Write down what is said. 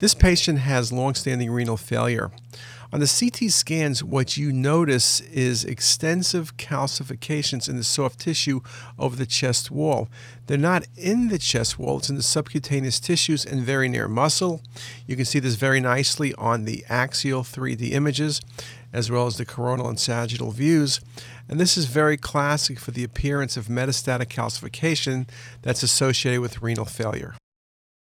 This patient has longstanding renal failure. On the CT scans, what you notice is extensive calcifications in the soft tissue over the chest wall. They're not in the chest wall, it's in the subcutaneous tissues and very near muscle. You can see this very nicely on the axial 3D images, as well as the coronal and sagittal views. And this is very classic for the appearance of metastatic calcification that's associated with renal failure.